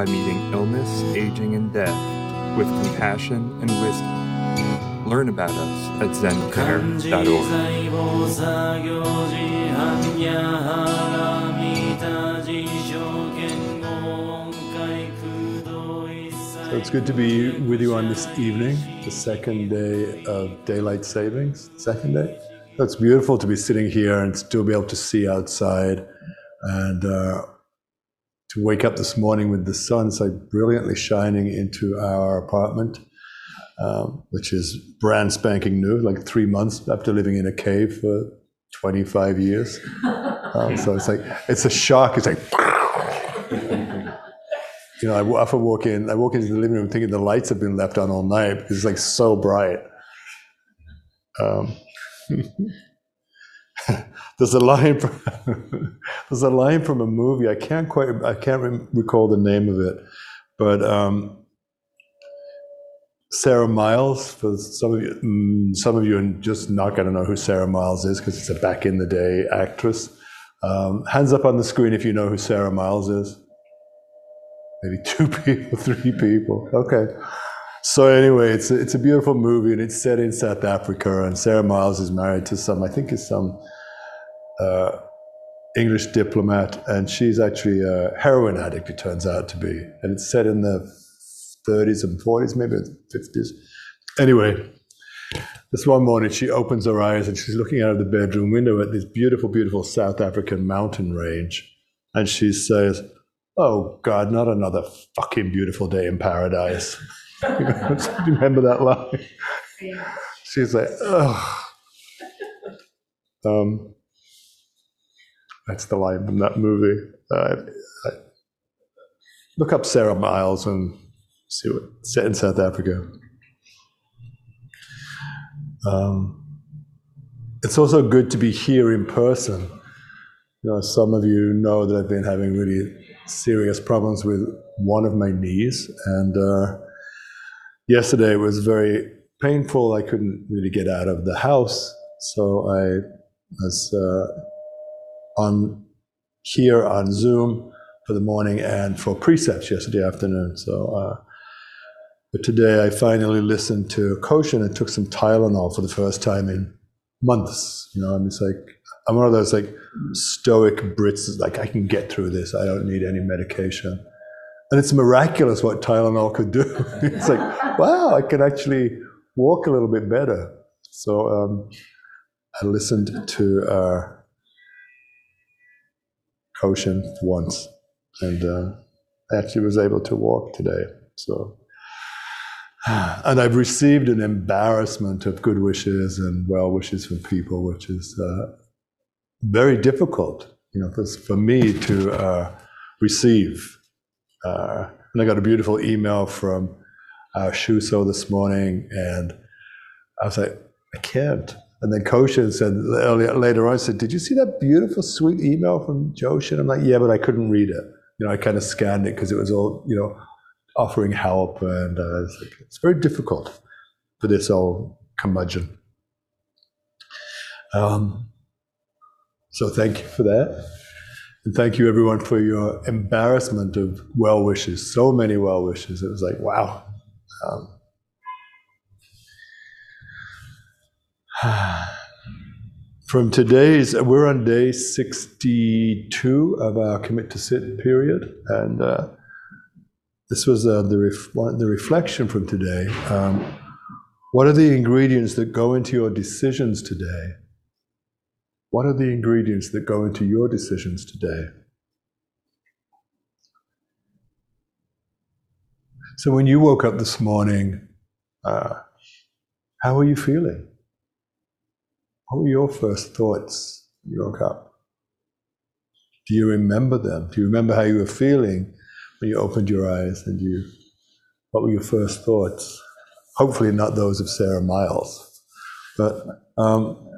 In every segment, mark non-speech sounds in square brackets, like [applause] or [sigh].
by meeting illness, aging, and death with compassion and wisdom. Learn about us at zencare.org. So it's good to be with you on this evening, the second day of daylight savings. Second day? So It's beautiful to be sitting here and still be able to see outside and uh, to wake up this morning with the sun so brilliantly shining into our apartment, um, which is brand spanking new, like three months after living in a cave for 25 years. [laughs] Um, so it's like it's a shock. It's like. You know, I often walk in, I walk into the living room thinking the lights have been left on all night because it's like so bright. Um, [laughs] [laughs] there's a line from, [laughs] there's a line from a movie. I can't quite, I can't re- recall the name of it, but um, Sarah Miles. For some of you, mm, some of you are just not going to know who Sarah Miles is because it's a back in the day actress. Um, hands up on the screen if you know who Sarah Miles is maybe two [laughs] people, three people. Okay. So anyway, it's a, it's a beautiful movie, and it's set in South Africa. And Sarah Miles is married to some, I think, is some uh, English diplomat, and she's actually a heroin addict. It turns out to be, and it's set in the 30s and 40s, maybe 50s. Anyway, this one morning she opens her eyes and she's looking out of the bedroom window at this beautiful, beautiful South African mountain range, and she says. Oh God, not another fucking beautiful day in paradise. [laughs] Do you remember that line? She's like, oh. Um, that's the line from that movie. Uh, I, look up Sarah Miles and see what set in South Africa. Um, it's also good to be here in person. You know, some of you know that I've been having really serious problems with one of my knees, and uh, yesterday was very painful. I couldn't really get out of the house, so I was uh, on here on Zoom for the morning and for precepts yesterday afternoon. So, uh, but today I finally listened to Koshin and took some Tylenol for the first time in months. You know, I'm just like I'm one of those like stoic Brits, like I can get through this. I don't need any medication. And it's miraculous what Tylenol could do. [laughs] it's like, wow, I can actually walk a little bit better. So um, I listened to uh, Koshin once, and uh, I actually was able to walk today. So, [sighs] and I've received an embarrassment of good wishes and well wishes from people, which is uh, very difficult, you know, for, for me to uh, receive. Uh, and I got a beautiful email from uh, Shuso this morning, and I was like, I can't. And then Koshin said earlier, later on, I said, Did you see that beautiful, sweet email from Joshin? I'm like, Yeah, but I couldn't read it. You know, I kind of scanned it because it was all, you know, offering help. And uh, it's, like, it's very difficult for this old curmudgeon. Um, so thank you for that. And thank you, everyone, for your embarrassment of well wishes. So many well wishes. It was like, wow. Um, [sighs] from today's, we're on day 62 of our commit to sit period. And uh, this was uh, the, ref- the reflection from today. Um, what are the ingredients that go into your decisions today? What are the ingredients that go into your decisions today? So, when you woke up this morning, uh, how were you feeling? What were your first thoughts when you woke up? Do you remember them? Do you remember how you were feeling when you opened your eyes and you, what were your first thoughts? Hopefully, not those of Sarah Miles. But um,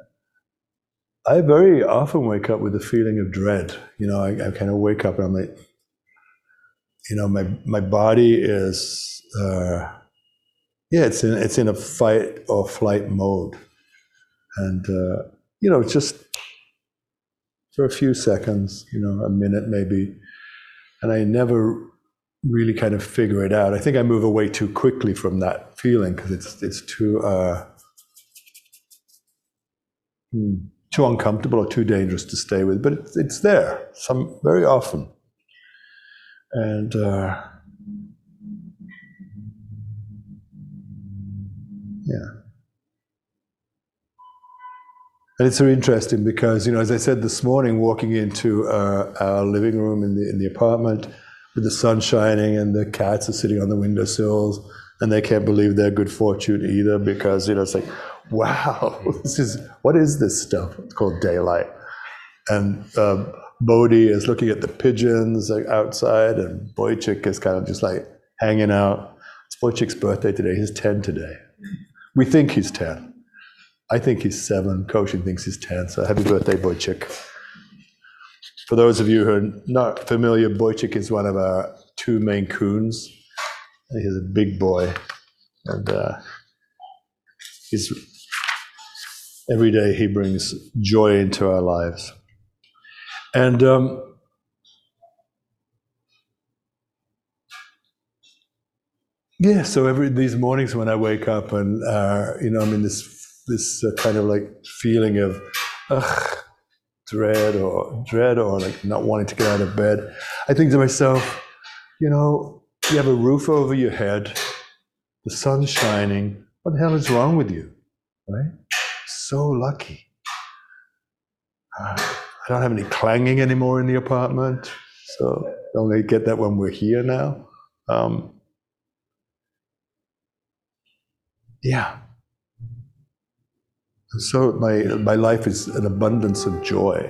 I very often wake up with a feeling of dread. You know, I, I kind of wake up and I'm like, you know, my, my body is, uh, yeah, it's in, it's in a fight or flight mode. And, uh, you know, just for a few seconds, you know, a minute maybe. And I never really kind of figure it out. I think I move away too quickly from that feeling because it's it's too uh, hmm, too uncomfortable or too dangerous to stay with. But it's, it's there some very often, and uh, yeah. And it's so interesting because, you know, as I said this morning, walking into uh, our living room in the in the apartment, with the sun shining and the cats are sitting on the windowsills and they can't believe their good fortune either because you know it's like wow [laughs] this is what is this stuff? It's called daylight. And um, Bodhi is looking at the pigeons outside and Boychik is kind of just like hanging out. It's Boychik's birthday today. He's 10 today. We think he's 10 I think he's 7 Koshin thinks he's 10 so happy birthday Boychik for those of you who are not familiar, Boychik is one of our two Maine Coons. He's a big boy, and uh, he's every day he brings joy into our lives. And um, yeah, so every these mornings when I wake up and uh, you know I'm in this this uh, kind of like feeling of ugh dread or dread or like not wanting to get out of bed, I think to myself, you know, you have a roof over your head, the sun's shining. What the hell is wrong with you? Right? So lucky. Uh, I don't have any clanging anymore in the apartment, so only get that when we're here now. Um, yeah, so my, my life is an abundance of joy.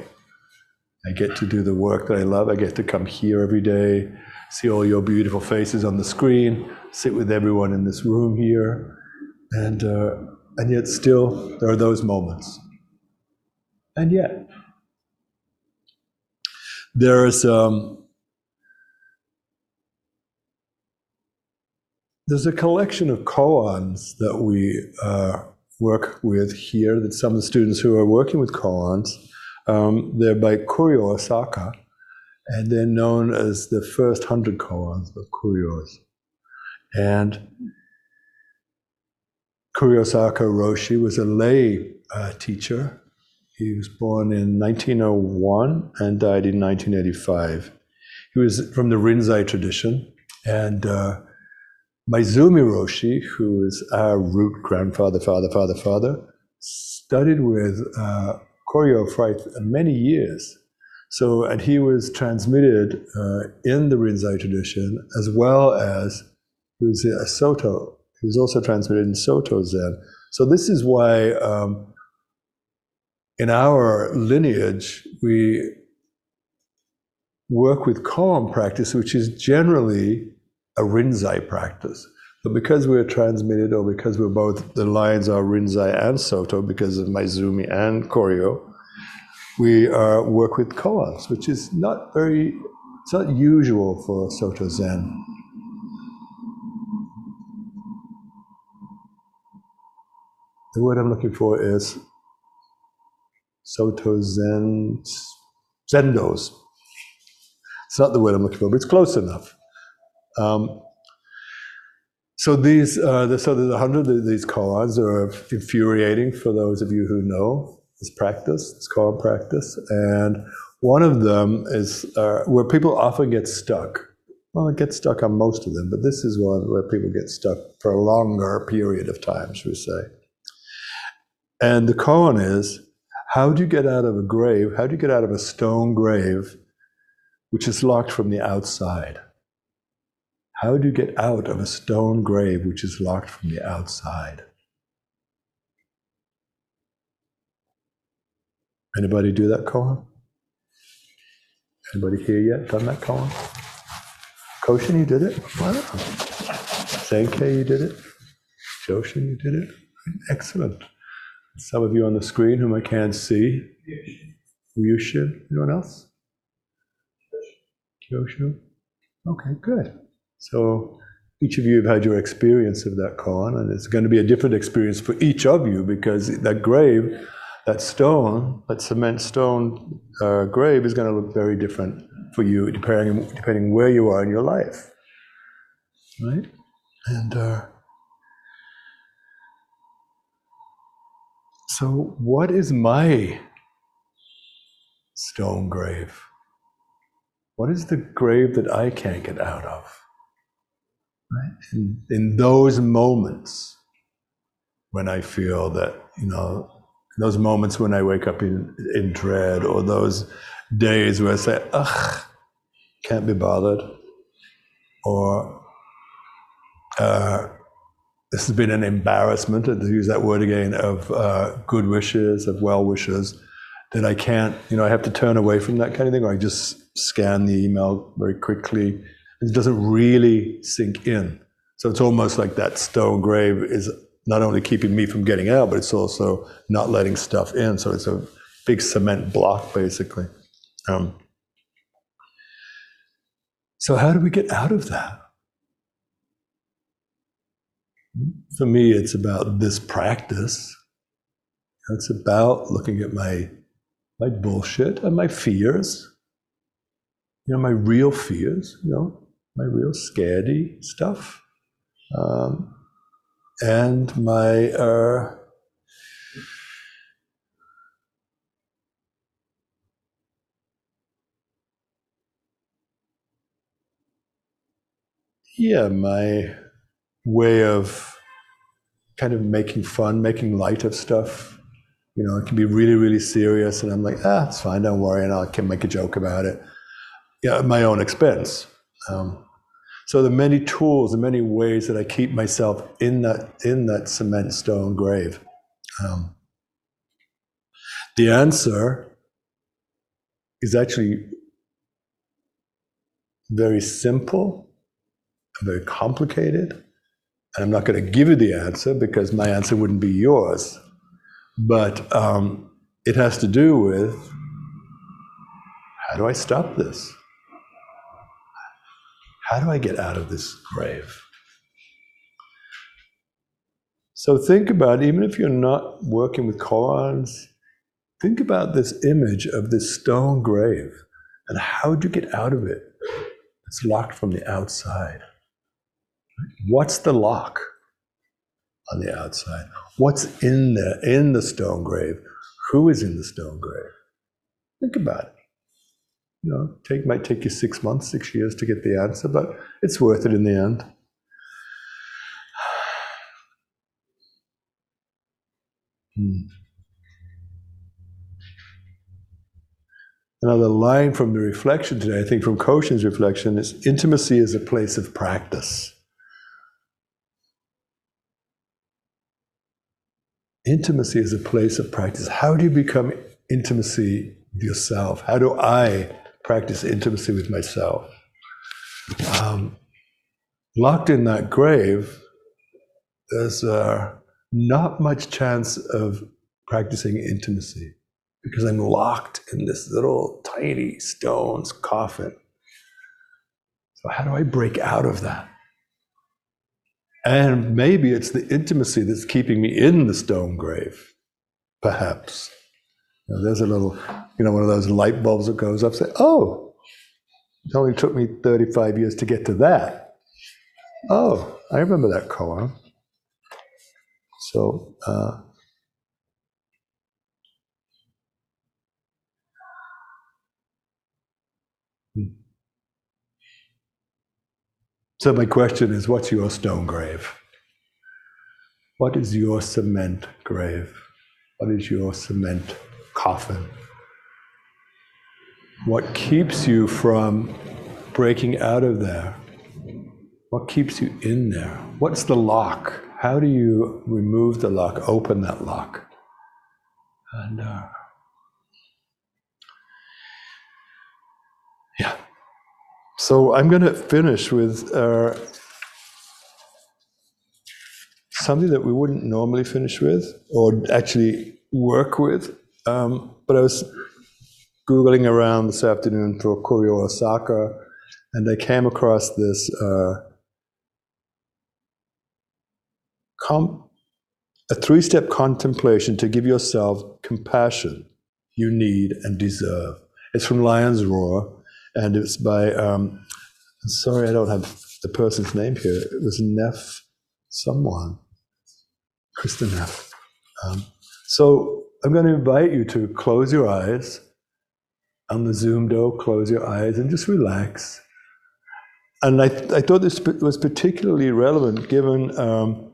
I get to do the work that I love. I get to come here every day, see all your beautiful faces on the screen, sit with everyone in this room here, and uh, and yet still there are those moments. And yet there's um, there's a collection of koans that we uh, work with here, that some of the students who are working with koans, um, they're by Koryu Osaka, and they're known as the first hundred koans of Koryu's. And Koryu Osaka Roshi was a lay uh, teacher. He was born in 1901 and died in 1985. He was from the Rinzai tradition, and uh, Maezumi Roshi, who is our root grandfather, father, father, father, studied with uh, Koryu for many years. So, and he was transmitted uh, in the Rinzai tradition as well as he was a Soto. He was also transmitted in Soto Zen. So, this is why um, in our lineage we work with koan practice, which is generally a Rinzai practice. But because we're transmitted, or because we're both, the lines are Rinzai and Soto, because of Maezumi and Koryu, we uh, work with koans, which is not very, it's not usual for Soto Zen. The word I'm looking for is Soto Zen, Zendos. It's not the word I'm looking for, but it's close enough. Um, so these, uh, the, so there's a hundred of these koans are infuriating for those of you who know this practice. this called practice, and one of them is uh, where people often get stuck. Well, it gets stuck on most of them, but this is one where people get stuck for a longer period of time, should we say? And the koan is, how do you get out of a grave? How do you get out of a stone grave, which is locked from the outside? How do you get out of a stone grave which is locked from the outside? Anybody do that koan? Anybody here yet done that koan? Koshin, you did it? Wow. Sankey, you did it? Joshin, you did it? Excellent. Some of you on the screen whom I can't see. Ryushin, anyone else? Kyosho? Okay, good. So each of you have had your experience of that koan, and it's going to be a different experience for each of you because that grave, that stone, that cement stone uh, grave is going to look very different for you depending, depending where you are in your life. Right? And uh, so, what is my stone grave? What is the grave that I can't get out of? Right? In, in those moments when I feel that, you know, those moments when I wake up in, in dread, or those days where I say, ugh, can't be bothered, or uh, this has been an embarrassment, to use that word again, of uh, good wishes, of well wishes, that I can't, you know, I have to turn away from that kind of thing, or I just scan the email very quickly. It doesn't really sink in. So it's almost like that stone grave is not only keeping me from getting out, but it's also not letting stuff in. So it's a big cement block, basically. Um, so, how do we get out of that? For me, it's about this practice. It's about looking at my my bullshit and my fears. You know, my real fears. You know, my real scaredy stuff, um, and my uh, yeah, my way of kind of making fun, making light of stuff. You know, it can be really, really serious, and I'm like, ah, it's fine, don't worry, and I can make a joke about it. Yeah, at my own expense. Um, so the many tools, the many ways that I keep myself in that in that cement stone grave. Um, the answer is actually very simple, very complicated, and I'm not going to give you the answer because my answer wouldn't be yours. But um, it has to do with how do I stop this? How do I get out of this grave? So think about, even if you're not working with koans, think about this image of this stone grave and how do you get out of it? It's locked from the outside. What's the lock on the outside? What's in there, in the stone grave? Who is in the stone grave? Think about it. You know, take might take you six months, six years to get the answer, but it's worth it in the end. Hmm. Another line from the reflection today, I think from Koshin's reflection, is intimacy is a place of practice. Intimacy is a place of practice. How do you become intimacy with yourself? How do I practice intimacy with myself? Um, locked in that grave, there's uh, not much chance of practicing intimacy because I'm locked in this little tiny stone's coffin. So, how do I break out of that? And maybe it's the intimacy that's keeping me in the stone grave, perhaps. You know, there's a little, you know, one of those light bulbs that goes up. Say, oh, it only took me 35 years to get to that. Oh, I remember that koan. So, uh, So my question is, what's your stone grave? What is your cement grave? What is your cement coffin? What keeps you from breaking out of there? What keeps you in there? What's the lock? How do you remove the lock, open that lock? And uh, So I'm going to finish with uh, something that we wouldn't normally finish with or actually work with. Um, but I was Googling around this afternoon for Koryu Osaka, and I came across this uh, a three step contemplation to give yourself compassion you need and deserve. It's from Lion's Roar, and it's by, um, sorry, I don't have the person's name here. It was Neff someone, Kristin Neff. Um, so I'm going to invite you to close your eyes. On the Zoom door, close your eyes and just relax. And I, I thought this was particularly relevant given um,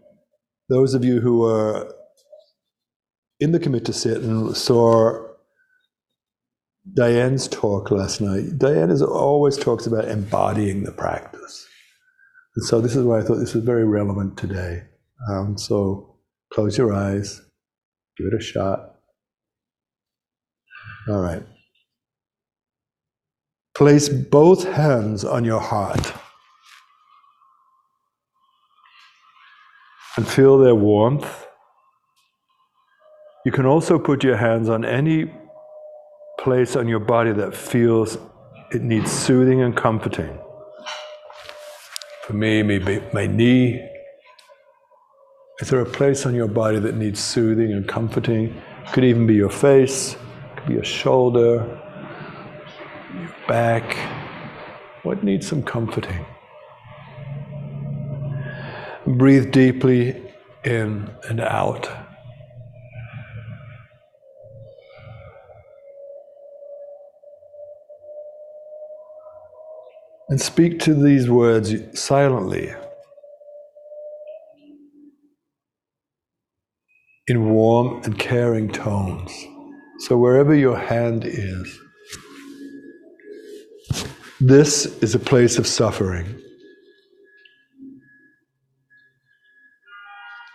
those of you who were in the commit to sit and saw Diane's talk last night. Diane is, always talks about embodying the practice. And so this is why I thought this was very relevant today. Um, so close your eyes, give it a shot. All right. Place both hands on your heart and feel their warmth. You can also put your hands on any place on your body that feels it needs soothing and comforting. For me, maybe my knee. Is there a place on your body that needs soothing and comforting? Could even be your face, could be your shoulder, your back. What needs some comforting? Breathe deeply in and out. And speak to these words silently, in warm and caring tones. So, wherever your hand is, this is a place of suffering.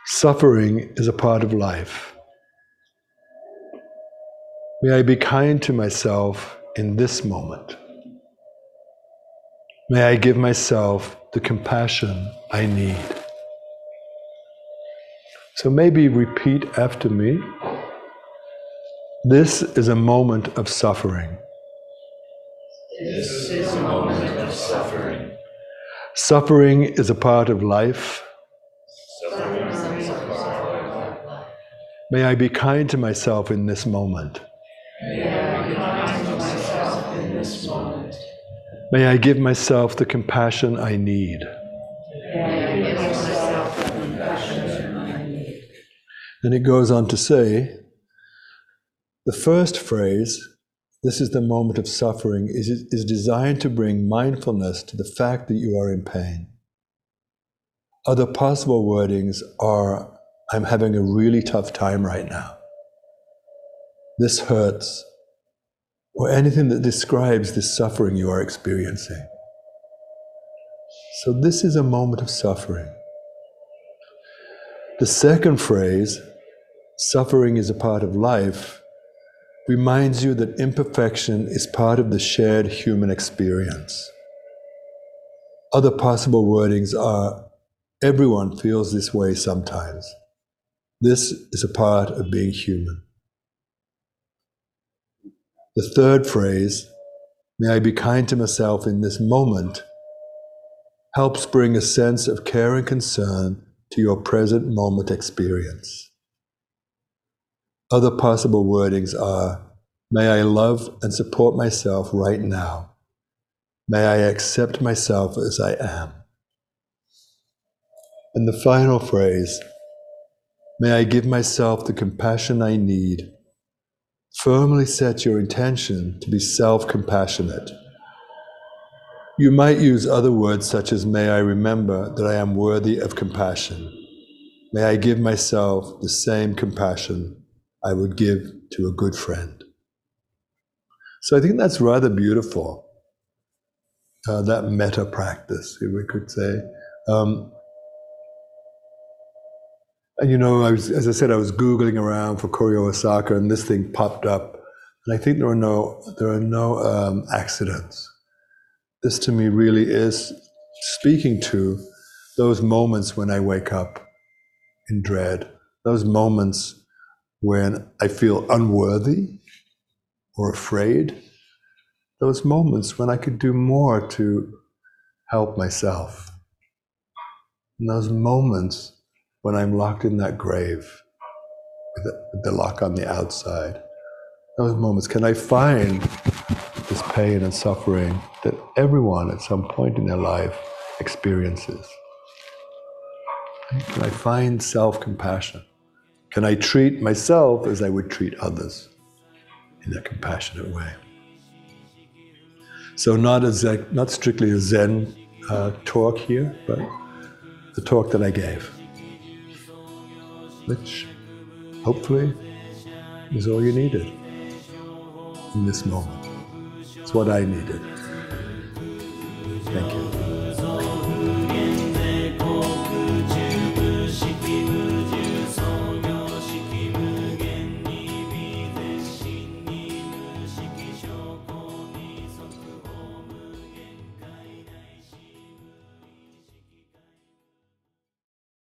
Suffering is a part of life. May I be kind to myself in this moment. May I give myself the compassion I need. So maybe repeat after me. This is a moment of suffering. This is a moment of suffering. Suffering is a part of life. Suffering is a part of life. May I be kind to myself in this moment. May May I give myself the compassion I need. Then it goes on to say the first phrase, this is the moment of suffering, is, is designed to bring mindfulness to the fact that you are in pain. Other possible wordings are, I'm having a really tough time right now. This hurts or anything that describes the suffering you are experiencing. So, this is a moment of suffering. The second phrase, suffering is a part of life, reminds you that imperfection is part of the shared human experience. Other possible wordings are everyone feels this way sometimes. This is a part of being human. The third phrase, may I be kind to myself in this moment, helps bring a sense of care and concern to your present moment experience. Other possible wordings are May I love and support myself right now. May I accept myself as I am. And the final phrase May I give myself the compassion I need Firmly set your intention to be self compassionate. You might use other words such as, May I remember that I am worthy of compassion. May I give myself the same compassion I would give to a good friend. So I think that's rather beautiful, uh, that metta practice, we could say. Um, and you know, I was, as I said, I was googling around for Koryu Osaka, and this thing popped up. And I think there are no there are no um, accidents. this to me really is speaking to those moments when I wake up in dread, those moments when I feel unworthy or afraid, those moments when I could do more to help myself. And those moments when I'm locked in that grave with the, lock on the outside, those moments, can I find this pain and suffering that everyone at some point in their life experiences? Can I find self compassion? Can I treat myself as I would treat others in a compassionate way? So, not, a Zen, not strictly a Zen uh, talk here, but the talk that I gave, which hopefully is all you needed in this moment. It's what I needed.